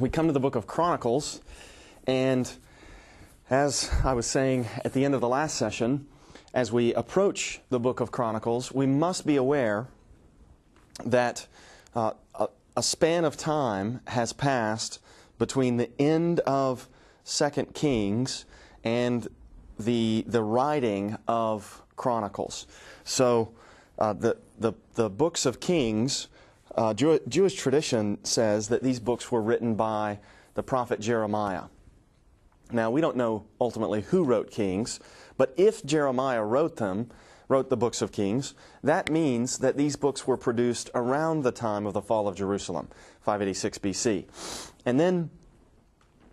we come to the book of Chronicles, and as I was saying at the end of the last session, as we approach the book of Chronicles, we must be aware that uh, a, a span of time has passed between the end of Second Kings and the the writing of Chronicles. So uh, the, the the books of Kings, uh, Jew, Jewish tradition says that these books were written by the prophet Jeremiah. Now we don't know ultimately who wrote Kings, but if Jeremiah wrote them, wrote the books of Kings, that means that these books were produced around the time of the fall of Jerusalem, 586 BC. And then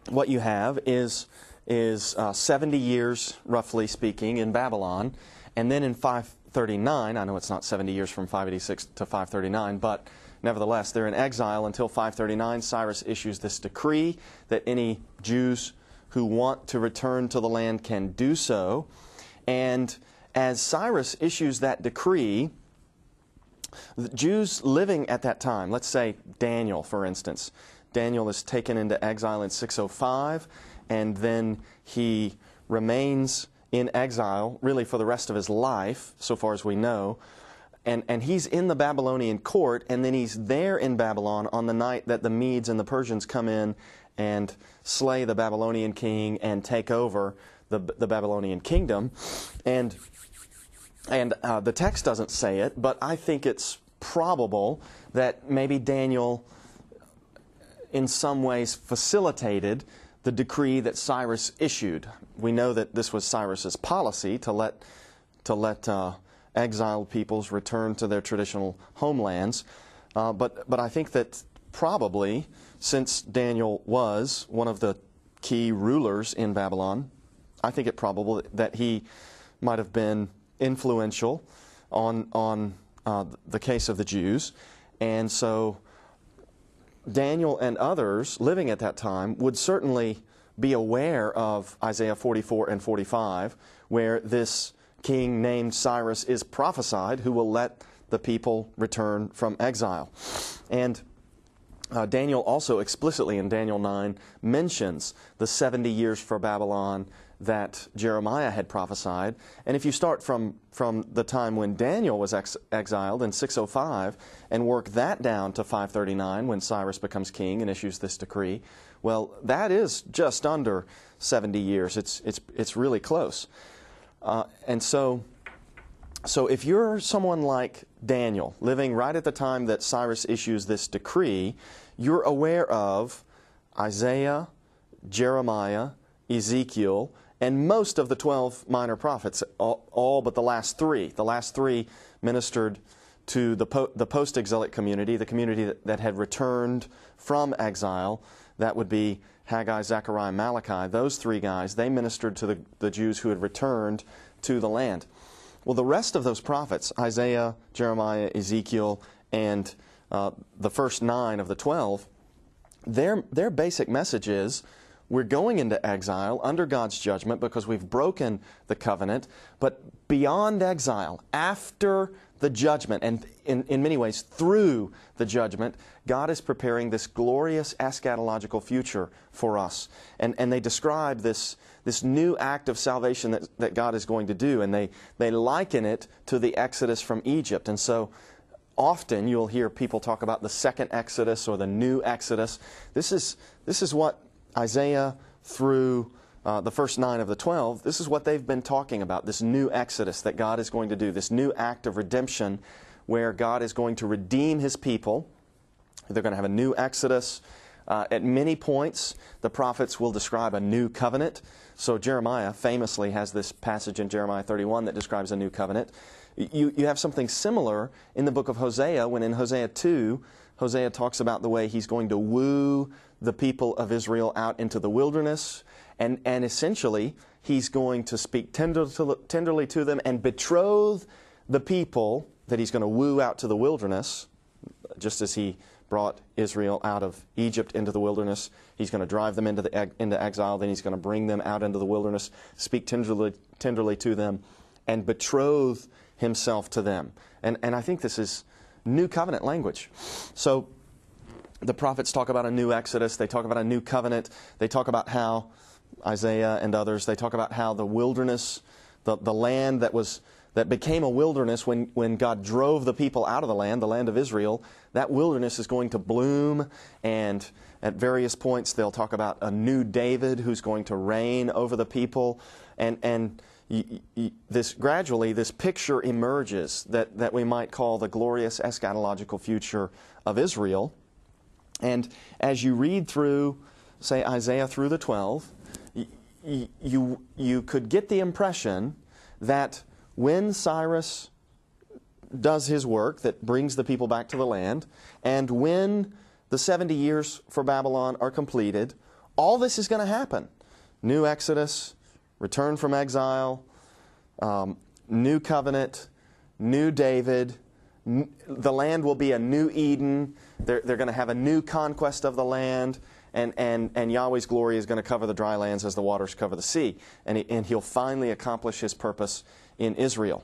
what you have is, is uh, 70 years, roughly speaking, in Babylon. And then in 539, I know it's not 70 years from 586 to 539, but nevertheless, they're in exile until 539. Cyrus issues this decree that any Jews who want to return to the land can do so. And as Cyrus issues that decree, the Jews living at that time, let's say Daniel, for instance, Daniel is taken into exile in 605, and then he remains in exile really for the rest of his life, so far as we know. And, and he's in the Babylonian court, and then he's there in Babylon on the night that the Medes and the Persians come in and slay the Babylonian king and take over the, the Babylonian kingdom. And and uh, the text doesn't say it, but I think it's probable that maybe Daniel, in some ways, facilitated the decree that Cyrus issued. We know that this was Cyrus's policy to let to let uh, exiled peoples return to their traditional homelands. Uh, but but I think that probably since Daniel was one of the key rulers in Babylon, I think it probable that he might have been influential on, on uh, the case of the Jews. And so Daniel and others living at that time would certainly be aware of Isaiah 44 and 45, where this king named Cyrus is prophesied who will let the people return from exile. And uh, Daniel also explicitly in Daniel 9 mentions the 70 years for Babylon that Jeremiah had prophesied. And if you start from, from the time when Daniel was ex- exiled in 605 and work that down to 539 when Cyrus becomes king and issues this decree, well, that is just under 70 years. It's, it's, it's really close. Uh, and so, so if you're someone like Daniel, living right at the time that Cyrus issues this decree, you're aware of Isaiah, Jeremiah, Ezekiel, and most of the 12 minor prophets, all, all but the last three. The last three ministered to the, po- the post exilic community, the community that, that, had returned from exile. That would be Haggai, Zechariah, Malachi. Those three guys, they ministered to the, the Jews who had returned to the land. Well, the rest of those prophets, Isaiah, Jeremiah, Ezekiel, and uh, the first nine of the 12, their, their basic message is we're going into exile under God's judgment because we've broken the covenant. But beyond exile, after the judgment, and in, in many ways through the judgment, God is preparing this glorious eschatological future for us. And, and they describe this, this new act of salvation that, that God is going to do, and they, they liken it to the exodus from Egypt. And so often you'll hear people talk about the second exodus or the new exodus. This is, this is what Isaiah through uh, the first nine of the 12, this is what they've been talking about this new exodus that God is going to do, this new act of redemption where God is going to redeem his people. They're going to have a new exodus. Uh, at many points, the prophets will describe a new covenant. So Jeremiah famously has this passage in Jeremiah 31 that describes a new covenant. You, you have something similar in the book of Hosea when in Hosea 2, Hosea talks about the way he's going to woo the people of Israel out into the wilderness. And, and essentially, he's going to speak tender to, tenderly to them and betroth the people that he's going to woo out to the wilderness, just as he brought Israel out of Egypt into the wilderness. He's going to drive them into, the, into exile, then he's going to bring them out into the wilderness, speak tenderly, tenderly to them, and betroth himself to them. And, and I think this is new covenant language. So the prophets talk about a new exodus, they talk about a new covenant, they talk about how, Isaiah and others, they talk about how the wilderness, the, the land that was that became a wilderness when, when God drove the people out of the land, the land of Israel, that wilderness is going to bloom. And at various points, they'll talk about a new David who's going to reign over the people. And, and this gradually, this picture emerges that, that we might call the glorious eschatological future of Israel. And as you read through, say, Isaiah through the 12, you, you, could get the impression that when Cyrus does his work that brings the people back to the land, and when the 70 years for Babylon are completed, all this is going to happen. New Exodus, return from exile, um, new covenant, new David. N- the land will be a new Eden. They're, they're going to have a new conquest of the land. And, and, and Yahweh's glory is going to cover the dry lands as the waters cover the sea. And, he, and he'll finally accomplish his purpose in Israel.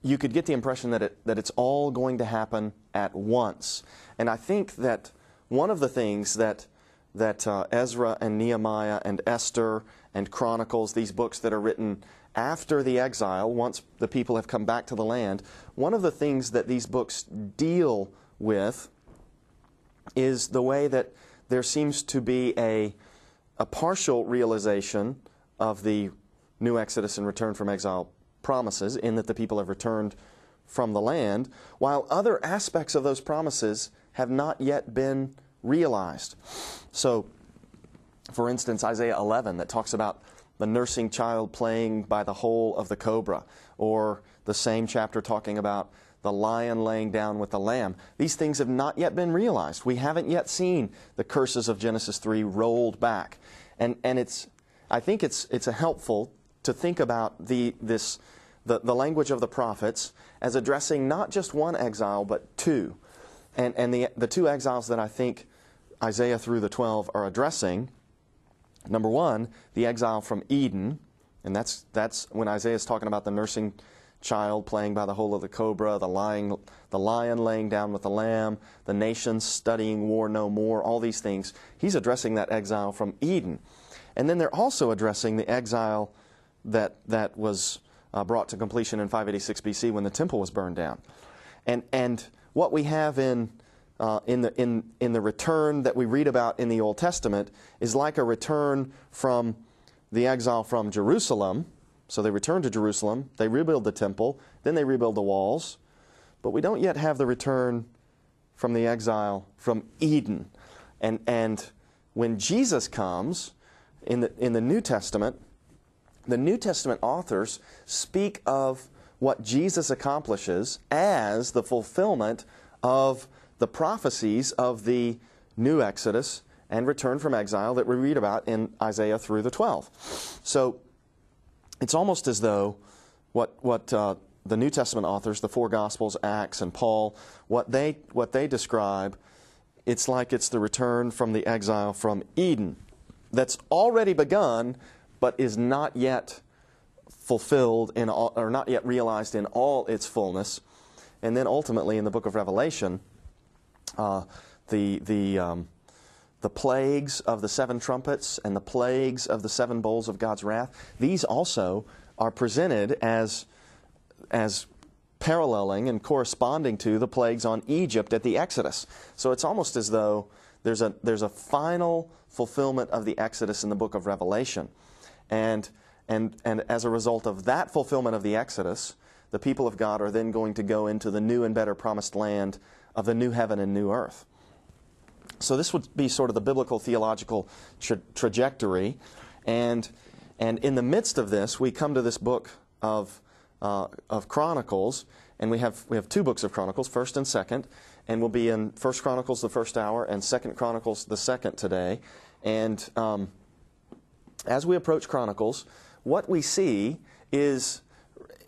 You could get the impression that, it, that it's all going to happen at once. And I think that one of the things that, that uh, Ezra and Nehemiah and Esther and Chronicles, these books that are written after the exile, once the people have come back to the land, one of the things that these books deal with is the way that there seems to be a, a partial realization of the new exodus and return from exile promises, in that the people have returned from the land, while other aspects of those promises have not yet been realized. So, for instance, Isaiah 11 that talks about the nursing child playing by the hole of the cobra, or the same chapter talking about the lion laying down with the lamb. These things have not yet been realized. We haven't yet seen the curses of Genesis 3 rolled back. And, and it's, I think it's, it's helpful to think about the, this, the, the language of the prophets as addressing not just one exile, but two. And, and the, the two exiles that I think Isaiah through the 12 are addressing number one, the exile from Eden, and that's, that's when Isaiah is talking about the nursing child playing by the hole of the cobra, the, lying, the lion laying down with the lamb, the nations studying war no more, all these things. He's addressing that exile from Eden. And then they're also addressing the exile that, that was uh, brought to completion in 586 BC when the temple was burned down. And, and what we have in, uh, in, the, in, in the return that we read about in the Old Testament is like a return from the exile from Jerusalem. So they return to Jerusalem, they rebuild the temple, then they rebuild the walls. But we don't yet have the return from the exile from Eden. And, and when Jesus comes in the, in the New Testament, the New Testament authors speak of what Jesus accomplishes as the fulfillment of the prophecies of the new Exodus and return from exile that we read about in Isaiah through the 12. So it's almost as though what, what uh, the New Testament authors, the four Gospels, Acts, and Paul, what they, what they describe, it's like it's the return from the exile from Eden that's already begun but is not yet fulfilled in all, or not yet realized in all its fullness. And then ultimately in the book of Revelation, uh, the, the, um, the plagues of the seven trumpets and the plagues of the seven bowls of God's wrath, these also are presented as, as paralleling and corresponding to the plagues on Egypt at the Exodus. So it's almost as though there's a, there's a final fulfillment of the Exodus in the book of Revelation. And, and, and as a result of that fulfillment of the Exodus, the people of God are then going to go into the new and better promised land of the new heaven and new earth. So this would be sort of the biblical theological tra- trajectory. And, and in the midst of this, we come to this book of, uh, of Chronicles, and we have, we have two books of Chronicles, first and second, and we'll be in First Chronicles the first hour and Second Chronicles the second today. And um, as we approach Chronicles, what we see is,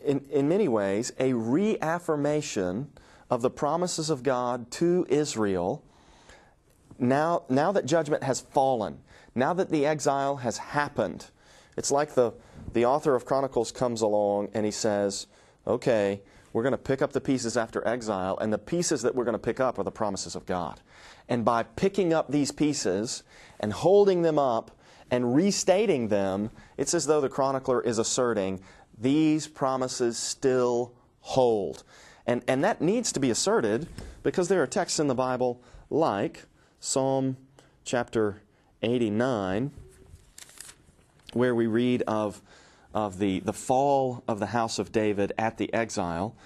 in, in many ways, a reaffirmation of the promises of God to Israel now, now that judgment has fallen, now that the exile has happened. It's like the, the author of Chronicles comes along and he says, okay, we're going to pick up the pieces after exile, and the pieces that we're going to pick up are the promises of God. And by picking up these pieces and holding them up and restating them, it's as though the chronicler is asserting these promises still hold. And, and that needs to be asserted because there are texts in the Bible like Psalm chapter 89, where we read of, of the, the fall of the house of David at the exile.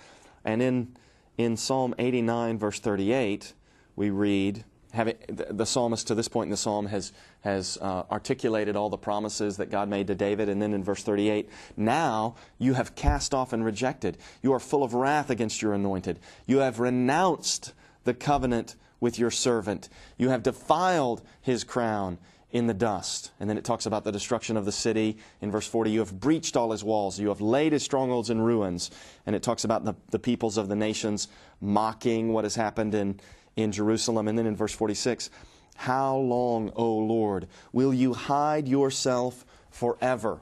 And in, in Psalm 89, verse 38, we read, having, the, the psalmist to this point in the psalm has, has uh, articulated all the promises that God made to David. And then in verse 38, now you have cast off and rejected. You are full of wrath against your anointed. You have renounced the covenant with your servant. You have defiled his crown in the dust. And then it talks about the destruction of the city. In verse 40, you have breached all his walls. You have laid his strongholds in ruins. And it talks about the, the peoples of the nations mocking what has happened in, in Jerusalem. And then in verse 46, how long, O Lord, will you hide yourself forever?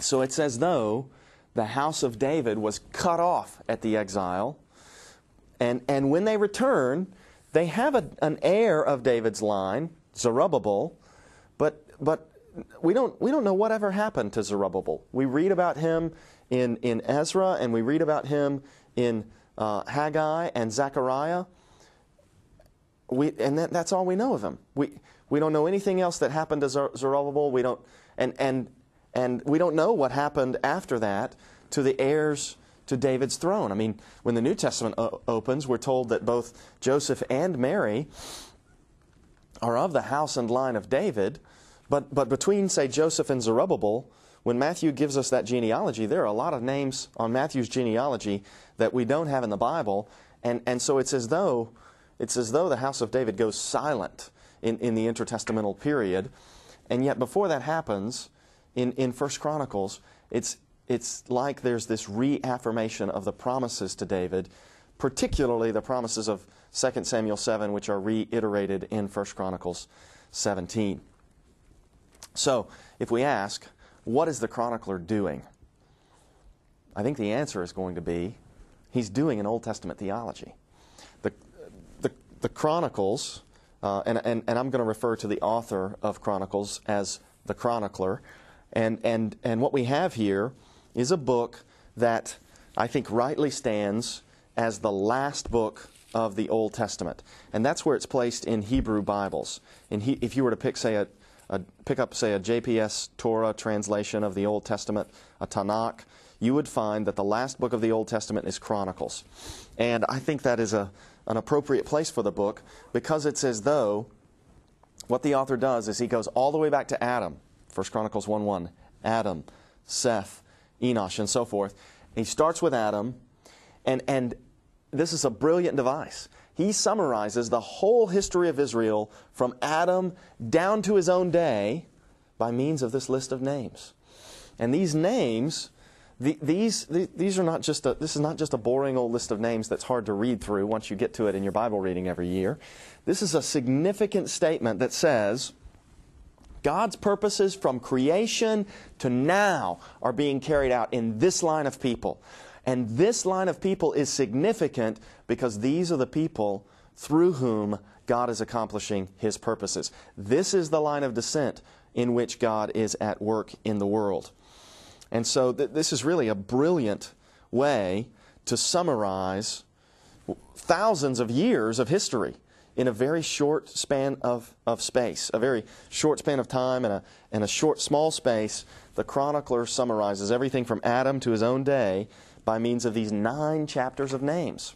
So it's as though the house of David was cut off at the exile. And, and when they return, they have a, an heir of David's line, Zerubbabel, but, but we, don't, we don't know whatever happened to Zerubbabel. We read about him in, in Ezra and we read about him in uh, Haggai and Zechariah. We, and that, that's all we know of him. We, we don't know anything else that happened to Zerubbabel. We don't, and, and, and we don't know what happened after that to the heirs to David's throne. I mean, when the New Testament o- opens, we're told that both Joseph and Mary are of the house and line of David, but, but between, say, Joseph and Zerubbabel, when Matthew gives us that genealogy, there are a lot of names on Matthew's genealogy that we don't have in the Bible, and, and so it's as though it's as though the house of David goes silent in, in the intertestamental period. And yet before that happens, in, in First Chronicles, it's, it's like there's this reaffirmation of the promises to David, particularly the promises of 2 Samuel 7, which are reiterated in 1 Chronicles 17. So, if we ask, what is the chronicler doing? I think the answer is going to be he's doing an Old Testament theology. The, the, the Chronicles, uh, and, and, and I'm going to refer to the author of Chronicles as the chronicler, and, and, and what we have here is a book that I think rightly stands as the last book of the Old Testament. And that's where it's placed in Hebrew Bibles. In he, if you were to pick, say, a, a, pick up, say, a JPS Torah translation of the Old Testament, a Tanakh, you would find that the last book of the Old Testament is Chronicles. And I think that is a, an appropriate place for the book because it's as though what the author does is he goes all the way back to Adam, 1 Chronicles 1 1, Adam, Seth, Enosh, and so forth. He starts with Adam, and, and this is a brilliant device. He summarizes the whole history of Israel from Adam down to his own day by means of this list of names. And these names, the, these, the, these are not just a, this is not just a boring old list of names that's hard to read through once you get to it in your Bible reading every year. This is a significant statement that says, God's purposes from creation to now are being carried out in this line of people. And this line of people is significant because these are the people through whom God is accomplishing His purposes. This is the line of descent in which God is at work in the world. And so th- this is really a brilliant way to summarize thousands of years of history in a very short span of, of space, a very short span of time and a, and a short, small space. The chronicler summarizes everything from Adam to his own day by means of these nine chapters of names.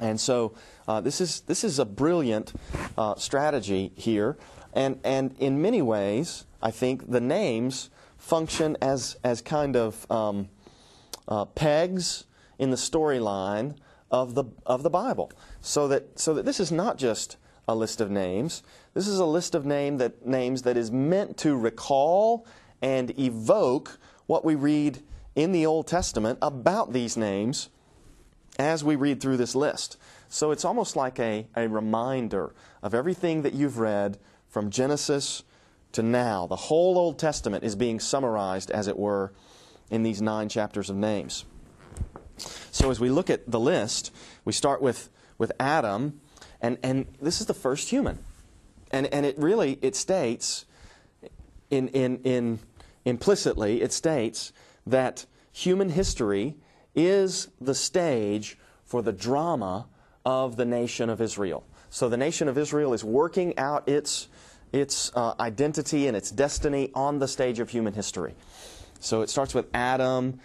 And so uh, this, is, this is a brilliant uh, strategy here. And, and in many ways, I think the names function as, as kind of um, uh, pegs in the storyline of the, of the Bible. So that, so that this is not just a list of names. This is a list of name that, names that is meant to recall and evoke what we read in the Old Testament about these names as we read through this list. So it's almost like a, a reminder of everything that you've read from Genesis to now. The whole Old Testament is being summarized, as it were, in these nine chapters of names. So as we look at the list, we start with, with Adam, and, and this is the first human. And, and it really, it states, in, in, in implicitly, it states that human history is the stage for the drama of the nation of Israel. So the nation of Israel is working out its, its uh, identity and its destiny on the stage of human history. So it starts with Adam,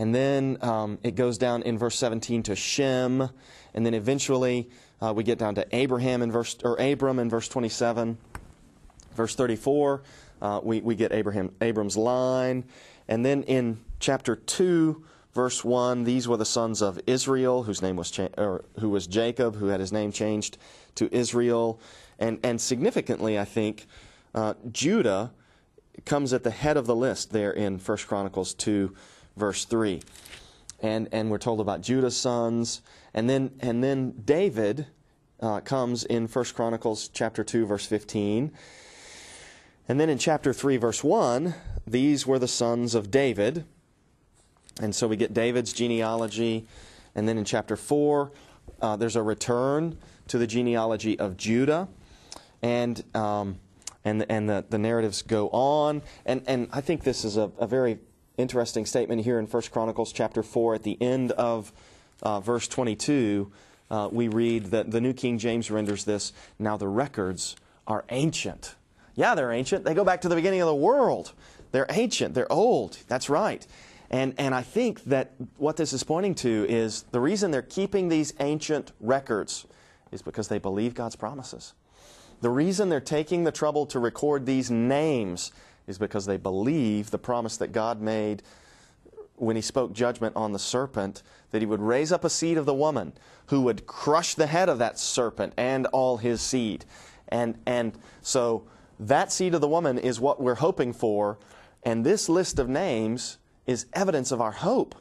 and then um, it goes down in verse 17 to Shem, and then eventually uh, we get down to Abraham in verse or Abram in verse 27. Verse 34, uh, we, we get Abraham Abram's line, and then in chapter 2, verse 1, these were the sons of Israel, whose name was cha- or who was Jacob, who had his name changed to Israel, and and significantly, I think, uh, Judah comes at the head of the list there in 1 Chronicles 2, verse 3. And, and we're told about Judah's sons. And then, and then David uh, comes in 1 Chronicles chapter 2, verse 15. And then in chapter 3, verse 1, these were the sons of David. And so we get David's genealogy. And then in chapter 4, uh, there's a return to the genealogy of Judah. And, um, and, and the, the narratives go on. And, and I think this is a, a very interesting statement here in 1 Chronicles chapter 4 at the end of uh, verse 22. Uh, we read that the New King James renders this Now the records are ancient. Yeah, they're ancient. They go back to the beginning of the world. They're ancient. They're old. That's right. And, and I think that what this is pointing to is the reason they're keeping these ancient records is because they believe God's promises. The reason they're taking the trouble to record these names is because they believe the promise that God made when he spoke judgment on the serpent that he would raise up a seed of the woman who would crush the head of that serpent and all his seed. And, and so that seed of the woman is what we're hoping for. And this list of names is evidence of our hope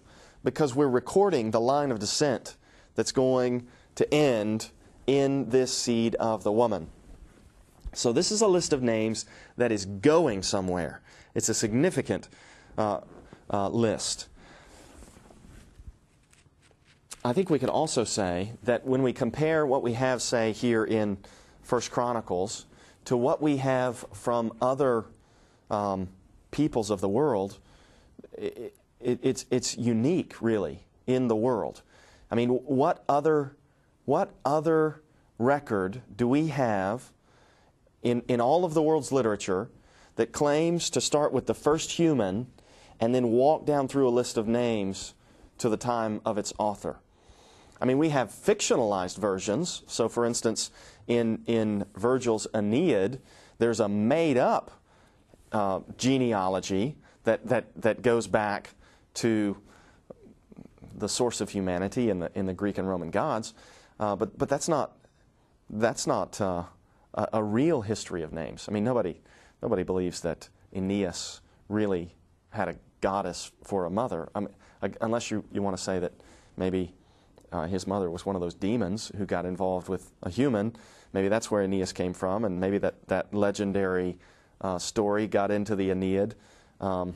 because we're recording the line of descent that's going to end in this seed of the woman. So this is a list of names that is going somewhere. It's a significant uh, uh, list. I think we can also say that when we compare what we have, say, here in First Chronicles to what we have from other um, peoples of the world, it, it, it's, it's unique, really, in the world. I mean, what other, what other record do we have in, in all of the world's literature that claims to start with the first human and then walk down through a list of names to the time of its author. I mean, we have fictionalized versions. So, for instance, in, in Virgil's Aeneid, there's a made up uh, genealogy that, that, that goes back to the source of humanity in the, in the Greek and Roman gods. Uh, but, but that's not, that's not uh, a, a, real history of names. I mean, nobody, nobody believes that Aeneas really had a goddess for a mother, I mean, unless you, you want to say that maybe uh, his mother was one of those demons who got involved with a human. Maybe that's where Aeneas came from, and maybe that, that legendary uh, story got into the Aeneid. Um,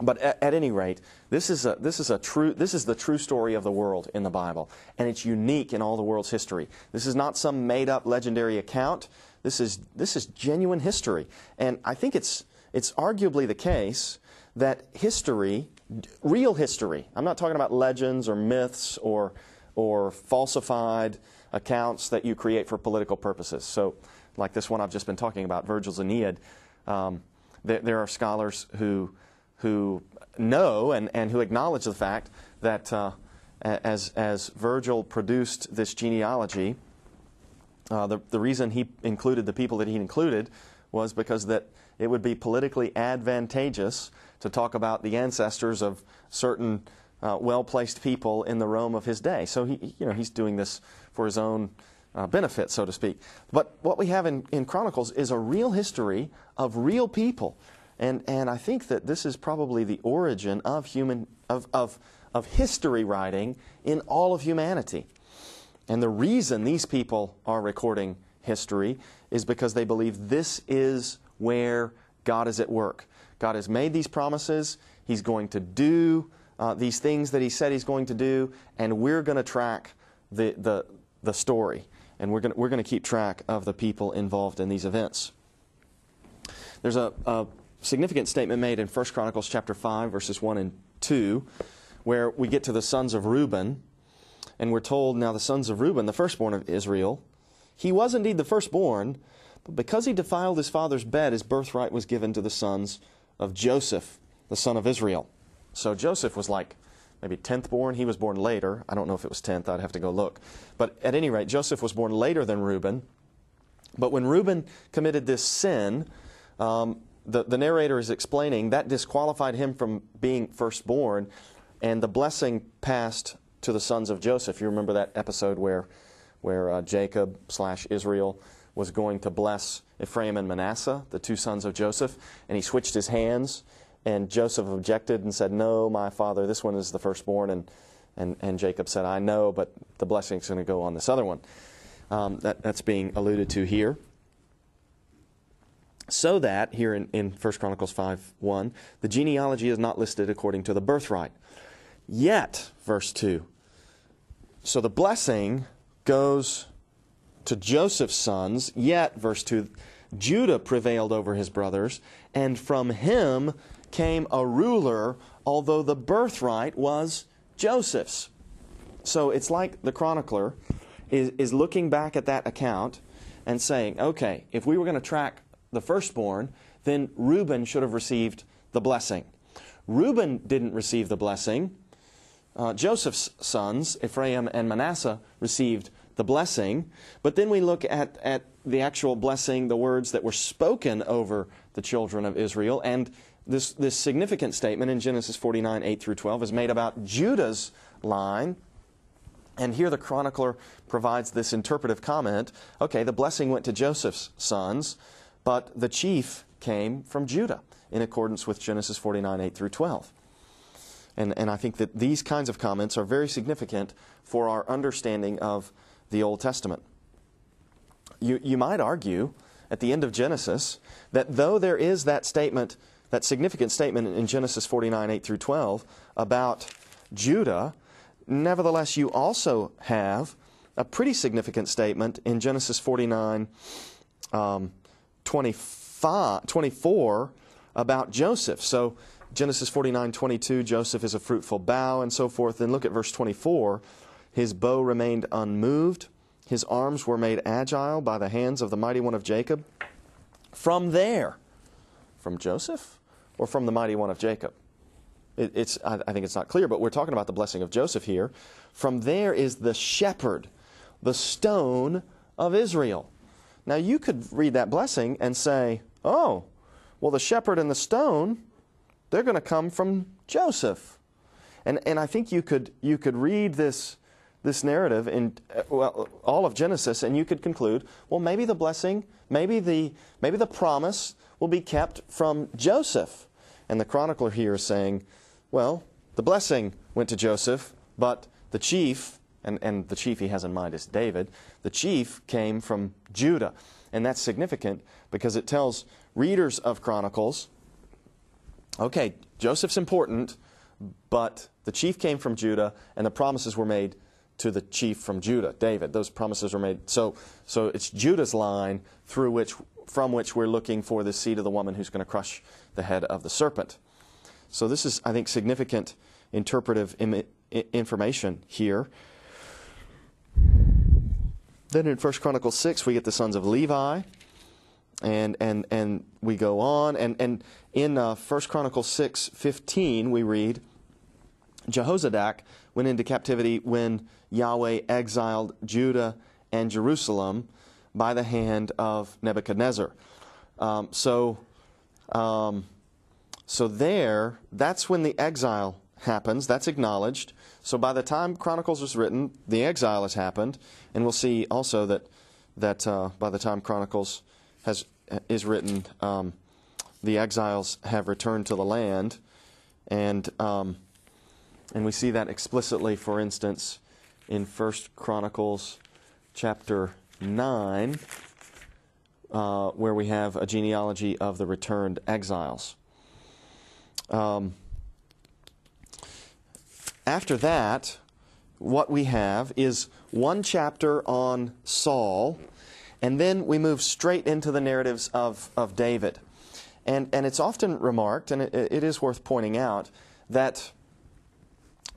but at, at, any rate, this is, a, this, is a true, this is the true story of the world in the Bible, and it's unique in all the world's history. This is not some made up legendary account. This is, this is genuine history. And I think it's, it's arguably the case that history, real history, I'm not talking about legends or myths or, or falsified accounts that you create for political purposes. So, like this one I've just been talking about, Virgil's Aeneid, um, there, there are scholars who who know and, and who acknowledge the fact that uh, as, as Virgil produced this genealogy, uh, the, the reason he included the people that he included was because that it would be politically advantageous to talk about the ancestors of certain uh, well-placed people in the Rome of his day. So he, you know, he's doing this for his own uh, benefit, so to speak. But what we have in, in Chronicles is a real history of real people and, and I think that this is probably the origin of human of, of, of history writing in all of humanity. And the reason these people are recording history is because they believe this is where God is at work. God has made these promises. He's going to do uh, these things that he said he's going to do, and we're going to track the, the, the story. And we're going we're to keep track of the people involved in these events. There's a, a significant statement made in 1 Chronicles chapter 5, verses 1 and 2, where we get to the sons of Reuben, and we're told, now the sons of Reuben, the firstborn of Israel, he was indeed the firstborn, but because he defiled his father's bed, his birthright was given to the sons of Joseph, the son of Israel. So Joseph was like maybe 10th born. He was born later. I don't know if it was 10th. I'd have to go look. But at any rate, Joseph was born later than Reuben. But when Reuben committed this sin, um, the, the narrator is explaining that disqualified him from being firstborn, and the blessing passed to the sons of Joseph. You remember that episode where, where uh, Jacob slash Israel was going to bless Ephraim and Manasseh, the two sons of Joseph, and he switched his hands, and Joseph objected and said, No, my father, this one is the firstborn. And, and, and Jacob said, I know, but the blessing is going to go on this other one. Um, that, that's being alluded to here. So that, here in, in 1 Chronicles 5 1, the genealogy is not listed according to the birthright. Yet, verse 2, so the blessing goes to Joseph's sons, yet, verse 2, Judah prevailed over his brothers, and from him came a ruler, although the birthright was Joseph's. So it's like the chronicler is, is looking back at that account and saying, okay, if we were going to track the firstborn, then Reuben should have received the blessing. Reuben didn't receive the blessing. Uh, Joseph's sons, Ephraim and Manasseh, received the blessing. But then we look at, at the actual blessing, the words that were spoken over the children of Israel, and this, this significant statement in Genesis 49, 8 through 12 is made about Judah's line. And here the chronicler provides this interpretive comment okay, the blessing went to Joseph's sons, but the chief came from Judah in accordance with Genesis 49, 8 through 12. And, and I think that these kinds of comments are very significant for our understanding of the Old Testament. You, you might argue at the end of Genesis that though there is that statement that significant statement in Genesis 49, 8 through 12 about Judah, nevertheless, you also have a pretty significant statement in Genesis 49, um, 25, 24 about Joseph. So, Genesis 49, 22, Joseph is a fruitful bough and so forth. Then look at verse 24. His bow remained unmoved, his arms were made agile by the hands of the mighty one of Jacob. From there, from Joseph? or from the mighty one of Jacob? It, it's, I, I think it's not clear, but we're talking about the blessing of Joseph here. From there is the shepherd, the stone of Israel. Now, you could read that blessing and say, oh, well, the shepherd and the stone, they're going to come from Joseph. And, and I think you could, you could read this, this narrative in well, all of Genesis and you could conclude, well, maybe the blessing, maybe the, maybe the promise will be kept from Joseph. And the chronicler here is saying, well, the blessing went to Joseph, but the chief, and, and the chief he has in mind is David, the chief came from Judah. And that's significant because it tells readers of Chronicles, okay, Joseph's important, but the chief came from Judah, and the promises were made to the chief from Judah, David. Those promises were made. So, so it's Judah's line through which from which we're looking for the seed of the woman who's going to crush the head of the serpent. So, this is, I think, significant interpretive Im- information here. Then in 1 Chronicles 6, we get the sons of Levi. And, and, and we go on. And, and in uh, 1 Chronicles 6 15, we read Jehozadak went into captivity when Yahweh exiled Judah and Jerusalem by the hand of Nebuchadnezzar. Um, so, um, so there, that's when the exile happens. That's acknowledged. So by the time Chronicles was written, the exile has happened, and we'll see also that that uh, by the time Chronicles has is written, um, the exiles have returned to the land, and um, and we see that explicitly, for instance, in First Chronicles chapter 9, uh, where we have a genealogy of the returned exiles. Um, after that, what we have is one chapter on Saul, and then we move straight into the narratives of, of David. And, and it's often remarked, and it, it is worth pointing out, that,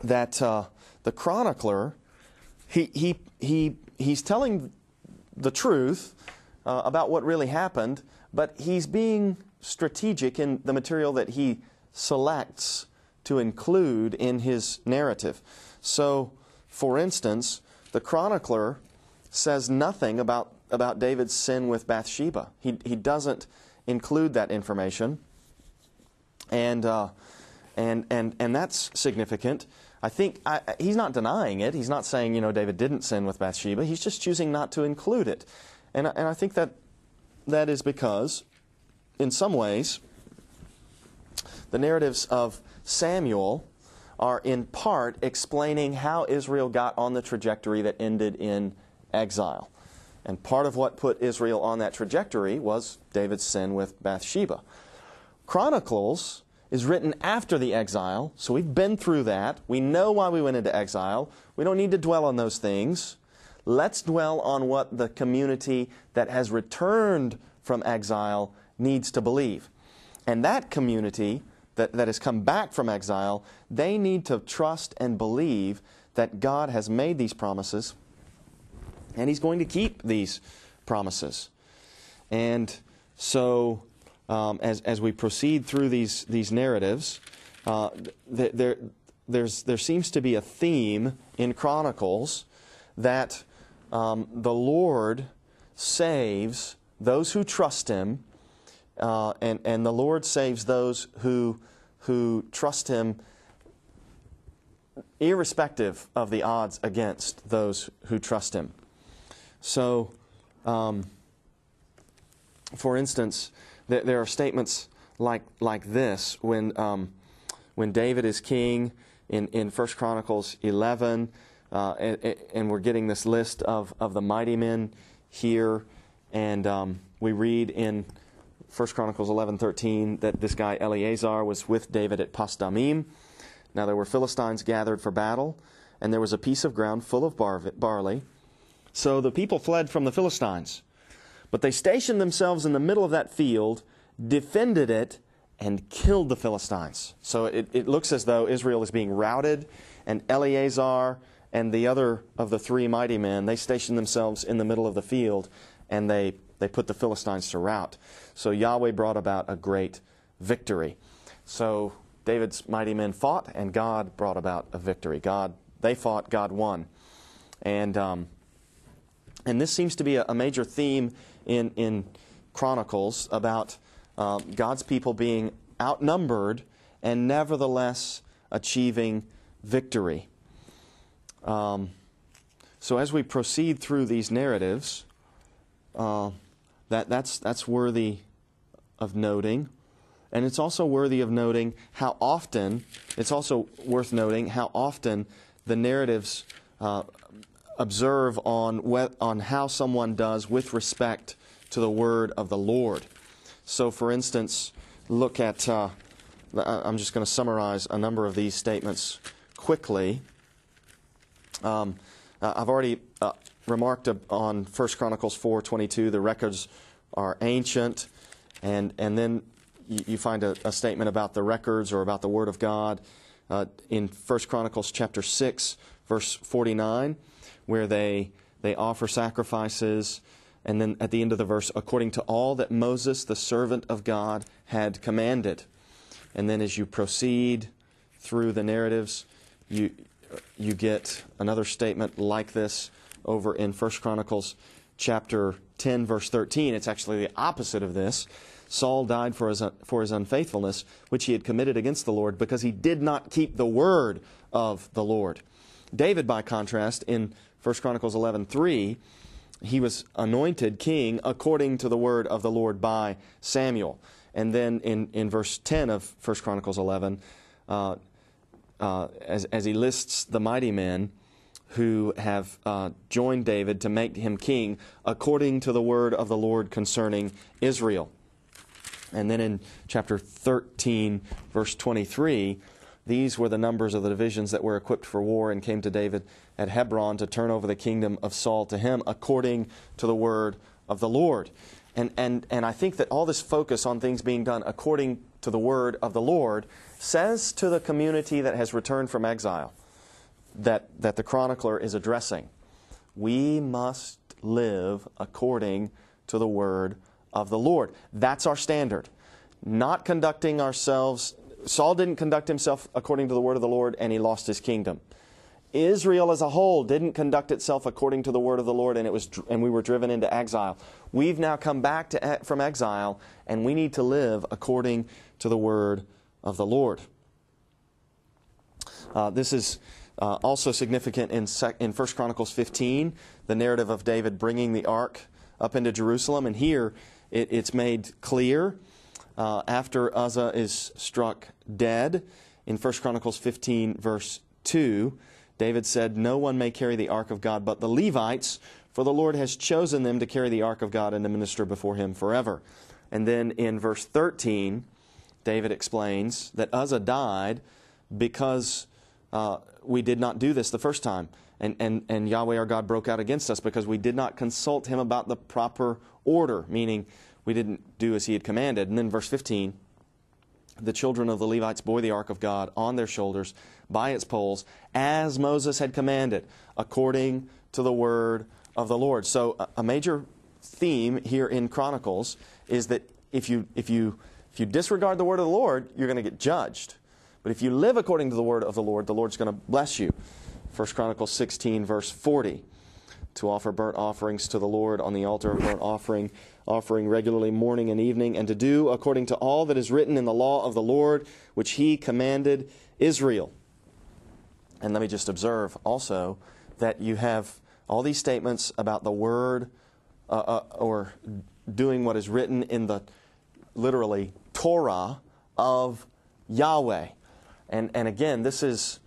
that uh, the chronicler, he, he, he, he's telling the truth uh, about what really happened, but he's being strategic in the material that he selects to include in his narrative. So, for instance, the chronicler says nothing about, about David's sin with Bathsheba. He, he doesn't include that information. And, uh, and, and, and that's significant. I think I, he's not denying it. He's not saying, you know, David didn't sin with Bathsheba. He's just choosing not to include it. And, and I think that that is because, in some ways, the narratives of Samuel are in part explaining how Israel got on the trajectory that ended in exile. And part of what put Israel on that trajectory was David's sin with Bathsheba. Chronicles is written after the exile, so we've been through that. We know why we went into exile. We don't need to dwell on those things. Let's dwell on what the community that has returned from exile needs to believe. And that community that, that has come back from exile, they need to trust and believe that God has made these promises and He's going to keep these promises. And so, um, as, as we proceed through these, these narratives, uh, there, there's, there seems to be a theme in Chronicles that um, the Lord saves those who trust Him, uh, and, and the Lord saves those who, who trust Him irrespective of the odds against those who trust Him. So, um, for instance, th- there are statements like, like this when, um, when David is king in, in 1 Chronicles 11, uh, and, and, we're getting this list of, of the mighty men here, and um, we read in 1 Chronicles 11:13 that this guy Eleazar was with David at Pasdamim. Now there were Philistines gathered for battle, and there was a piece of ground full of bar- barley, so the people fled from the Philistines. But they stationed themselves in the middle of that field, defended it, and killed the Philistines. So it, it looks as though Israel is being routed, and Eleazar and the other of the three mighty men, they stationed themselves in the middle of the field, and they, they put the Philistines to rout. So Yahweh brought about a great victory. So David's mighty men fought, and God brought about a victory. God, they fought, God won. And um, and this seems to be a, a major theme in, in Chronicles about um, God's people being outnumbered and nevertheless achieving victory. Um, so as we proceed through these narratives, uh, that, that's, that's worthy of noting. And it's also worthy of noting how often, it's also worth noting how often the narratives uh, observe on, on how someone does with respect to the word of the Lord. So, for instance, look at, uh, I'm just going to summarize a number of these statements quickly. Um, I've already uh, remarked on 1 Chronicles 4.22, the records are ancient, and, and then you, you find a, a, statement about the records or about the Word of God uh, in 1 Chronicles chapter 6, verse 49 where they, they offer sacrifices. And then at the end of the verse, according to all that Moses, the servant of God, had commanded. And then as you proceed through the narratives, you, you get another statement like this over in 1 Chronicles chapter 10, verse 13. It's actually the opposite of this. Saul died for his, for his unfaithfulness, which he had committed against the Lord, because he did not keep the word of the Lord. David, by contrast, in 1 Chronicles 11:3, he was anointed king according to the word of the Lord by Samuel. And then in, in verse 10 of 1 Chronicles 11, uh, uh, as, as he lists the mighty men who have uh, joined David to make him king according to the word of the Lord concerning Israel. And then in chapter 13, verse 23, These were the numbers of the divisions that were equipped for war and came to David at Hebron to turn over the kingdom of Saul to him according to the word of the Lord. And, and, and I think that all this focus on things being done according to the word of the Lord says to the community that has returned from exile that, that the chronicler is addressing we must live according to the word of the Lord. That's our standard. Not conducting ourselves, Saul didn't conduct himself according to the word of the Lord and he lost his kingdom. Israel as a whole didn't conduct itself according to the word of the Lord, and it was, and we were driven into exile. We've now come back to, from exile, and we need to live according to the word of the Lord. Uh, this is uh, also significant in, sec- in 1 Chronicles 15, the narrative of David bringing the ark up into Jerusalem, and here it, it's made clear uh, after Uzzah is struck dead in 1 Chronicles 15, verse 2 David said, No one may carry the ark of God but the Levites, for the Lord has chosen them to carry the ark of God and to minister before him forever. And then in verse 13, David explains that Uzzah died because uh, we did not do this the first time. And, and, and Yahweh our God broke out against us because we did not consult him about the proper order, meaning we didn't do as he had commanded. And then verse 15, the children of the Levites bore the ark of God on their shoulders by its poles, as Moses had commanded, according to the word of the Lord. So, a major theme here in Chronicles is that if you, if you, if you disregard the word of the Lord, you're going to get judged. But if you live according to the word of the Lord, the Lord's going to bless you. 1 Chronicles 16, verse 40 to offer burnt offerings to the Lord on the altar of burnt offering, offering regularly morning and evening, and to do according to all that is written in the law of the Lord, which he commanded Israel. And let me just observe also that you have all these statements about the word uh, uh, or doing what is written in the literally Torah of Yahweh. And, and again, this is,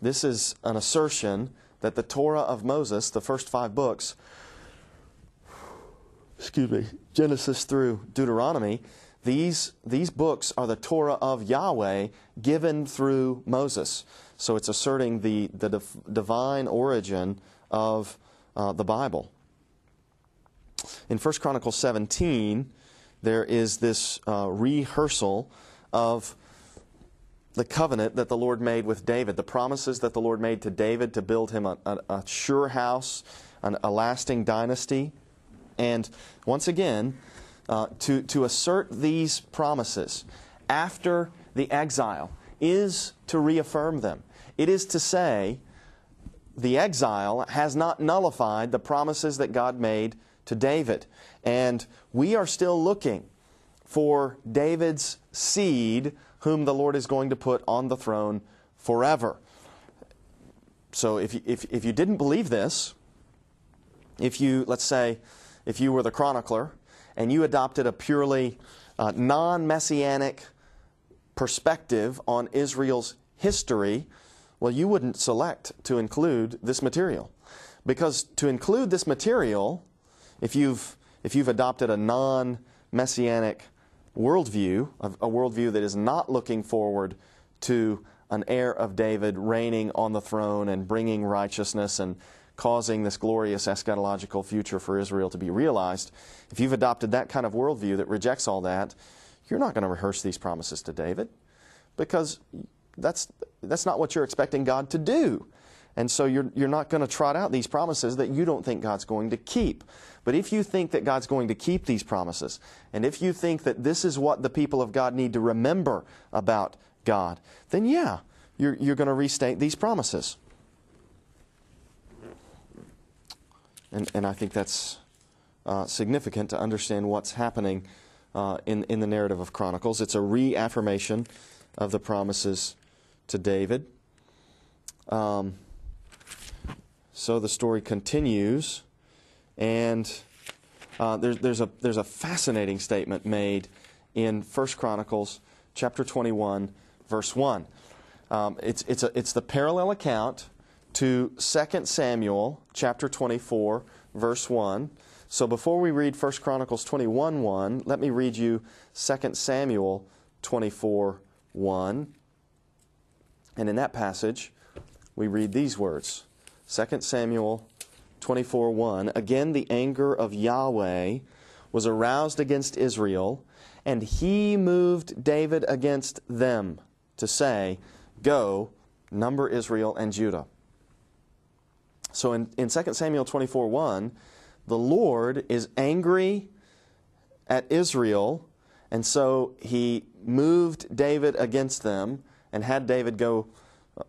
this is an assertion that the Torah of Moses, the first five books, excuse me, Genesis through Deuteronomy, these, these books are the Torah of Yahweh given through Moses. So it's asserting the, the div- divine origin of uh, the Bible. In 1 Chronicles 17, there is this uh, rehearsal of the covenant that the Lord made with David, the promises that the Lord made to David to build him a, a, a sure house, an, a lasting dynasty. And once again, uh, to, to assert these promises after the exile is to reaffirm them. It is to say, the exile has not nullified the promises that God made to David. And we are still looking for David's seed whom the Lord is going to put on the throne forever. So if you, if, if you didn't believe this, if you, let's say, if you were the chronicler and you adopted a purely uh, non messianic perspective on Israel's history, well, you wouldn't select to include this material. Because to include this material, if you've, if you've adopted a non messianic worldview, a, worldview that is not looking forward to an heir of David reigning on the throne and bringing righteousness and causing this glorious eschatological future for Israel to be realized, if you've adopted that kind of worldview that rejects all that, you're not going to rehearse these promises to David because that's, that's not what you're expecting God to do. And so you're, you're not going to trot out these promises that you don't think God's going to keep. But if you think that God's going to keep these promises, and if you think that this is what the people of God need to remember about God, then yeah, you're, you're going to restate these promises. And, and I think that's uh, significant to understand what's happening uh, in, in the narrative of Chronicles. It's a reaffirmation of the promises to David. Um, so the story continues, and uh, there's, there's, a, there's a fascinating statement made in 1 Chronicles chapter 21, verse 1. Um, it's, it's, a, it's the parallel account to 2 Samuel chapter 24, verse 1. So before we read 1 Chronicles 21, 1, let me read you 2 Samuel 24, 1. And in that passage, we read these words 2 Samuel 24 1. Again, the anger of Yahweh was aroused against Israel, and he moved David against them to say, Go, number Israel and Judah. So in, in 2 Samuel 24 1, the Lord is angry at Israel, and so he moved David against them and had David go uh,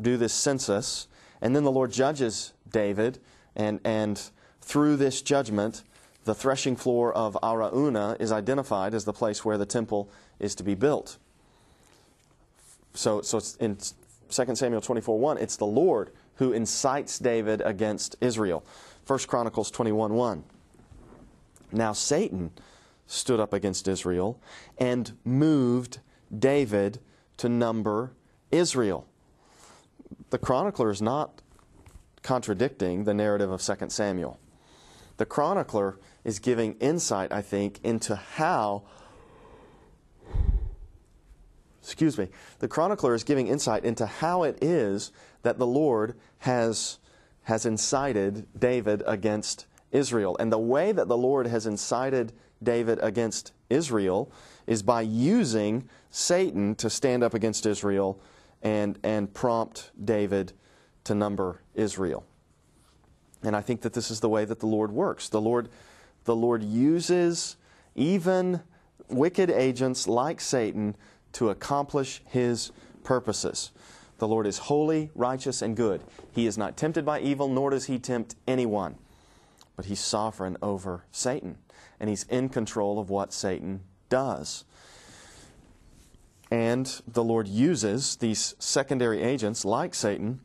do this census. And then the Lord judges David, and, and through this judgment, the threshing floor of Araunah is identified as the place where the temple is to be built. So, so in 2 Samuel 24 1, it's the Lord who incites David against Israel. 1 Chronicles 21 1. Now Satan stood up against Israel and moved David to number Israel. The chronicler is not contradicting the narrative of 2 Samuel. The chronicler is giving insight, I think, into how excuse me, the chronicler is giving insight into how it is that the Lord has, has incited David against Israel. And the way that the Lord has incited David against Israel is by using Satan to stand up against Israel and, and prompt David to number Israel. And I think that this is the way that the Lord works. The Lord, the Lord uses even wicked agents like Satan to accomplish his purposes. The Lord is holy, righteous, and good. He is not tempted by evil, nor does he tempt anyone. But he's sovereign over Satan, and he's in control of what Satan does. And the Lord uses these secondary agents, like Satan,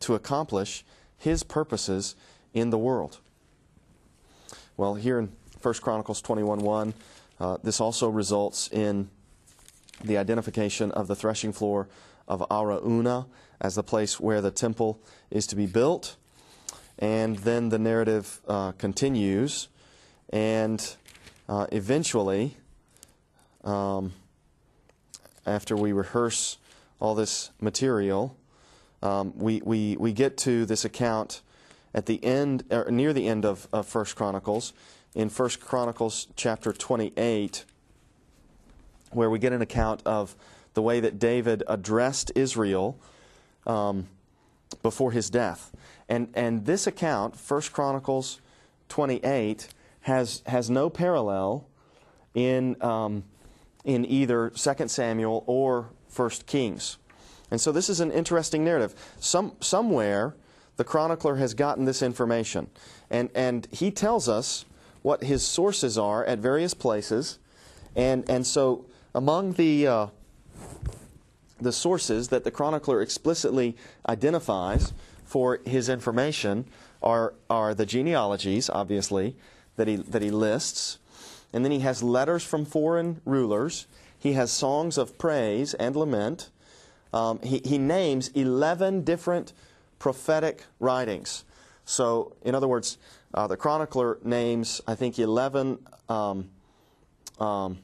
to accomplish his purposes in the world. Well, here in 1 Chronicles 21 1, uh, this also results in the identification of the threshing floor of Araunah as the place where the temple is to be built. And then the narrative uh, continues, and uh, eventually, um, after we rehearse all this material, um, we, we, we get to this account at the end, or near the end of, of 1 Chronicles, in 1 Chronicles chapter 28 where we get an account of the way that David addressed Israel um, before his death. And, and this account, 1 Chronicles 28, has, has no parallel in, um, in either 2 Samuel or 1 Kings. And so this is an interesting narrative. Some, somewhere, the chronicler has gotten this information. And, and he tells us what his sources are at various places. And, and so among the, uh, the sources that the chronicler explicitly identifies for his information are, are the genealogies, obviously, that he, that he lists. And then he has letters from foreign rulers. He has songs of praise and lament. Um, he, he names 11 different prophetic writings. So, in other words, uh, the chronicler names, I think, 11 um, um,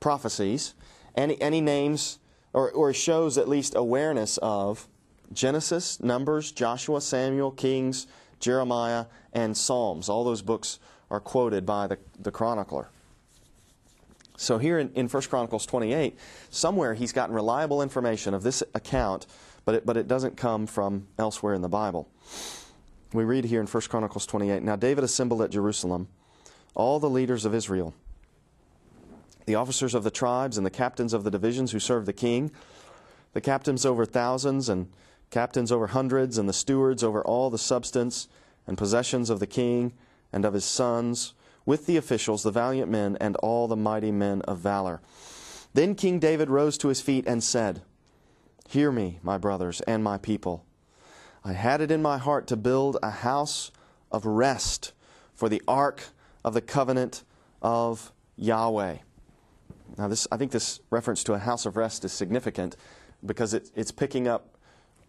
prophecies, and he, and he names or, or shows at least awareness of Genesis, Numbers, Joshua, Samuel, Kings, Jeremiah, and Psalms. All those books are quoted by the, the chronicler. So here in, in 1 Chronicles 28, somewhere he's gotten reliable information of this account, but it, but it doesn't come from elsewhere in the Bible. We read here in 1 Chronicles 28 Now David assembled at Jerusalem all the leaders of Israel the officers of the tribes and the captains of the divisions who served the king, the captains over thousands and captains over hundreds, and the stewards over all the substance and possessions of the king and of his sons, with the officials, the valiant men, and all the mighty men of valor. Then King David rose to his feet and said, Hear me, my brothers and my people. I had it in my heart to build a house of rest for the ark of the covenant of Yahweh. Now, this, I think this reference to a house of rest is significant because it, it's picking up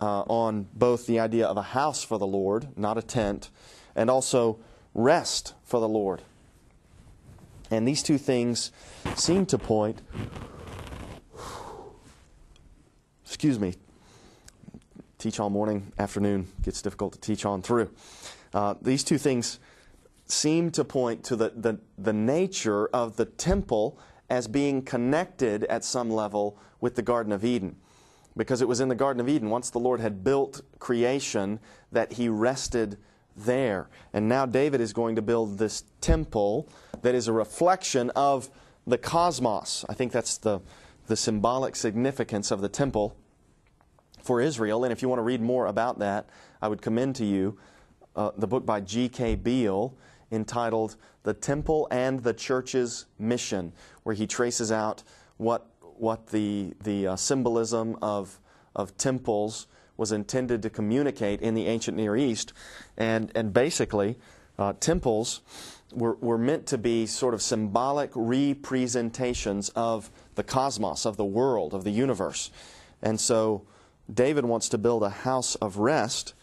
uh, on both the idea of a house for the Lord, not a tent, and also rest for the Lord. And these two things seem to point, excuse me, teach all morning, afternoon gets difficult to teach on through. Uh, these two things seem to point to the, the, the nature of the temple as being connected at some level with the Garden of Eden. Because it was in the Garden of Eden, once the Lord had built creation, that he rested there. And now David is going to build this temple that is a reflection of the cosmos. I think that's the, the symbolic significance of the temple for Israel. And if you want to read more about that, I would commend to you uh, the book by G.K. Beale entitled The Temple and the Church's Mission, where he traces out what, what the, the uh, symbolism of, of temples was intended to communicate in the ancient Near East. And, and basically, uh, temples were, were meant to be sort of symbolic representations of the cosmos, of the world, of the universe. And so David wants to build a house of rest.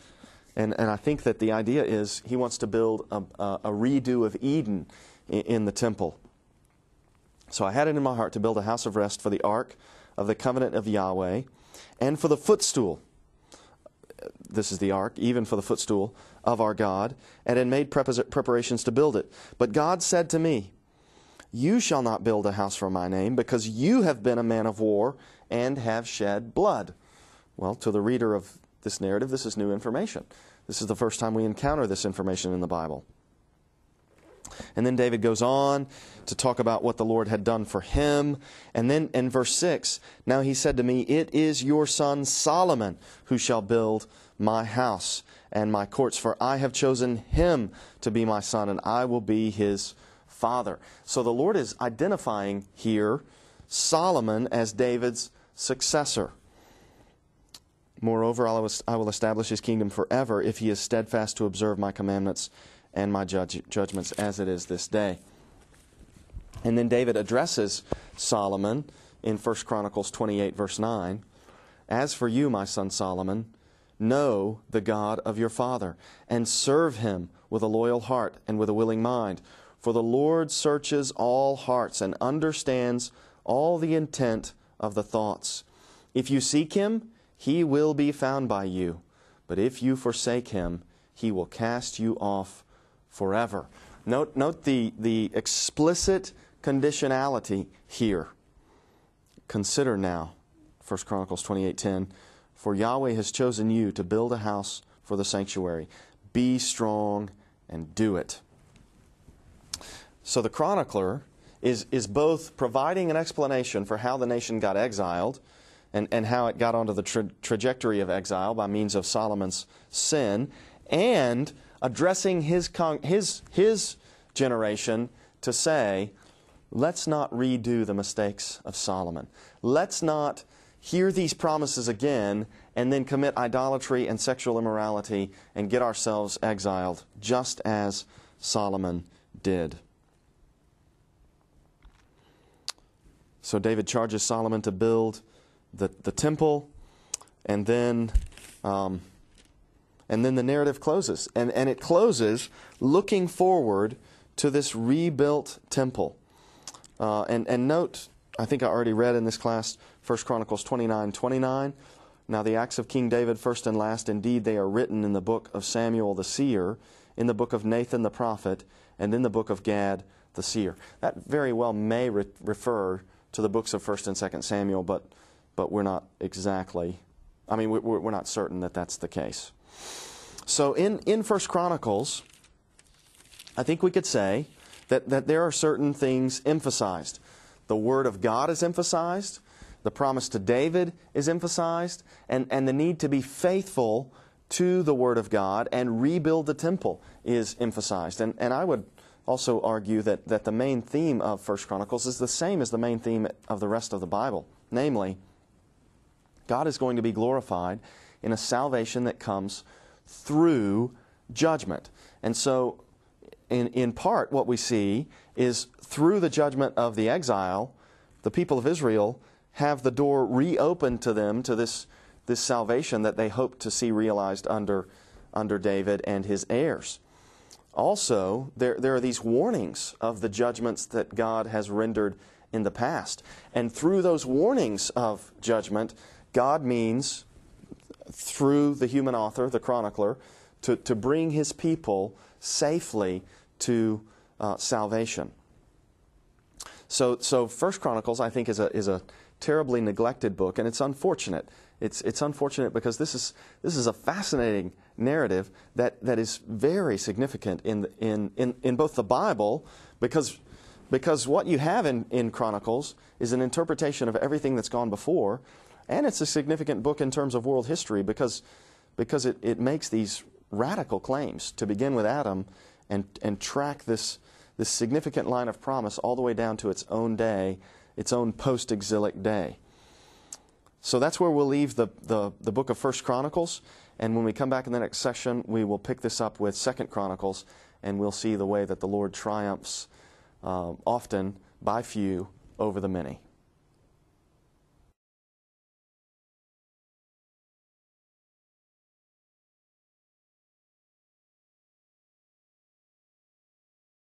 And, and I think that the idea is he wants to build a, a, a redo of Eden in, in the temple. So I had it in my heart to build a house of rest for the ark of the covenant of Yahweh and for the footstool this is the ark, even for the footstool of our God, and had made preparations to build it. But God said to me, You shall not build a house for my name, because you have been a man of war and have shed blood. Well, to the reader of this narrative, this is new information. This is the first time we encounter this information in the Bible. And then David goes on to talk about what the Lord had done for him. And then in verse 6, now he said to me, It is your son Solomon who shall build my house and my courts, for I have chosen him to be my son, and I will be his father. So the Lord is identifying here Solomon as David's successor. Moreover, I will establish his kingdom forever if he is steadfast to observe my commandments and my judge, judgments as it is this day. And then David addresses Solomon in 1 Chronicles 28, verse 9. As for you, my son Solomon, know the God of your father, and serve him with a loyal heart and with a willing mind. For the Lord searches all hearts and understands all the intent of the thoughts. If you seek him, he will be found by you. But if you forsake him, he will cast you off forever. Note, note the, the explicit conditionality here. Consider now, 1 Chronicles 28.10, For Yahweh has chosen you to build a house for the sanctuary. Be strong and do it. So the chronicler is, is both providing an explanation for how the nation got exiled and, and how it got onto the tra- trajectory of exile by means of Solomon's sin, and addressing his, his, his generation to say, let's not redo the mistakes of Solomon. Let's not hear these promises again and then commit idolatry and sexual immorality and get ourselves exiled, just as Solomon did. So David charges Solomon to build the, the temple, and then um, and then the narrative closes. And, and it closes looking forward to this rebuilt temple. Uh, and, and note, I think I already read in this class 1 Chronicles 29 29. Now, the acts of King David, first and last, indeed, they are written in the book of Samuel the seer, in the book of Nathan the prophet, and in the book of Gad the seer. That very well may re- refer to the books of 1st and 2nd Samuel, but, but we're not exactly, I mean, we're, we're not certain that that's the case. So in, in First Chronicles, I think we could say that, that there are certain things emphasized. The Word of God is emphasized, the promise to David is emphasized, and, and the need to be faithful to the Word of God and rebuild the temple is emphasized. And, and I would also argue that, that the main theme of First Chronicles is the same as the main theme of the rest of the Bible. Namely, God is going to be glorified in a salvation that comes through judgment. And so, in, in part, what we see is through the judgment of the exile, the people of Israel have the door reopened to them to this, this salvation that they hope to see realized under, under David and his heirs. Also, there, there are these warnings of the judgments that God has rendered in the past. And through those warnings of judgment, God means through the human author, the chronicler, to, to bring his people safely to uh, salvation. So, so First Chronicles, I think, is a, is a terribly neglected book, and it's unfortunate. It's, it's unfortunate because this is, this is a fascinating narrative that, that is very significant in, in, in, in both the Bible, because, because what you have in, in Chronicles is an interpretation of everything that's gone before, and it's a significant book in terms of world history because, because it, it makes these radical claims to begin with Adam and, and track this, this significant line of promise all the way down to its own day, its own post exilic day. So that's where we'll leave the, the, the book of First Chronicles. And when we come back in the next session, we will pick this up with Second Chronicles, and we'll see the way that the Lord triumphs uh, often by few over the many.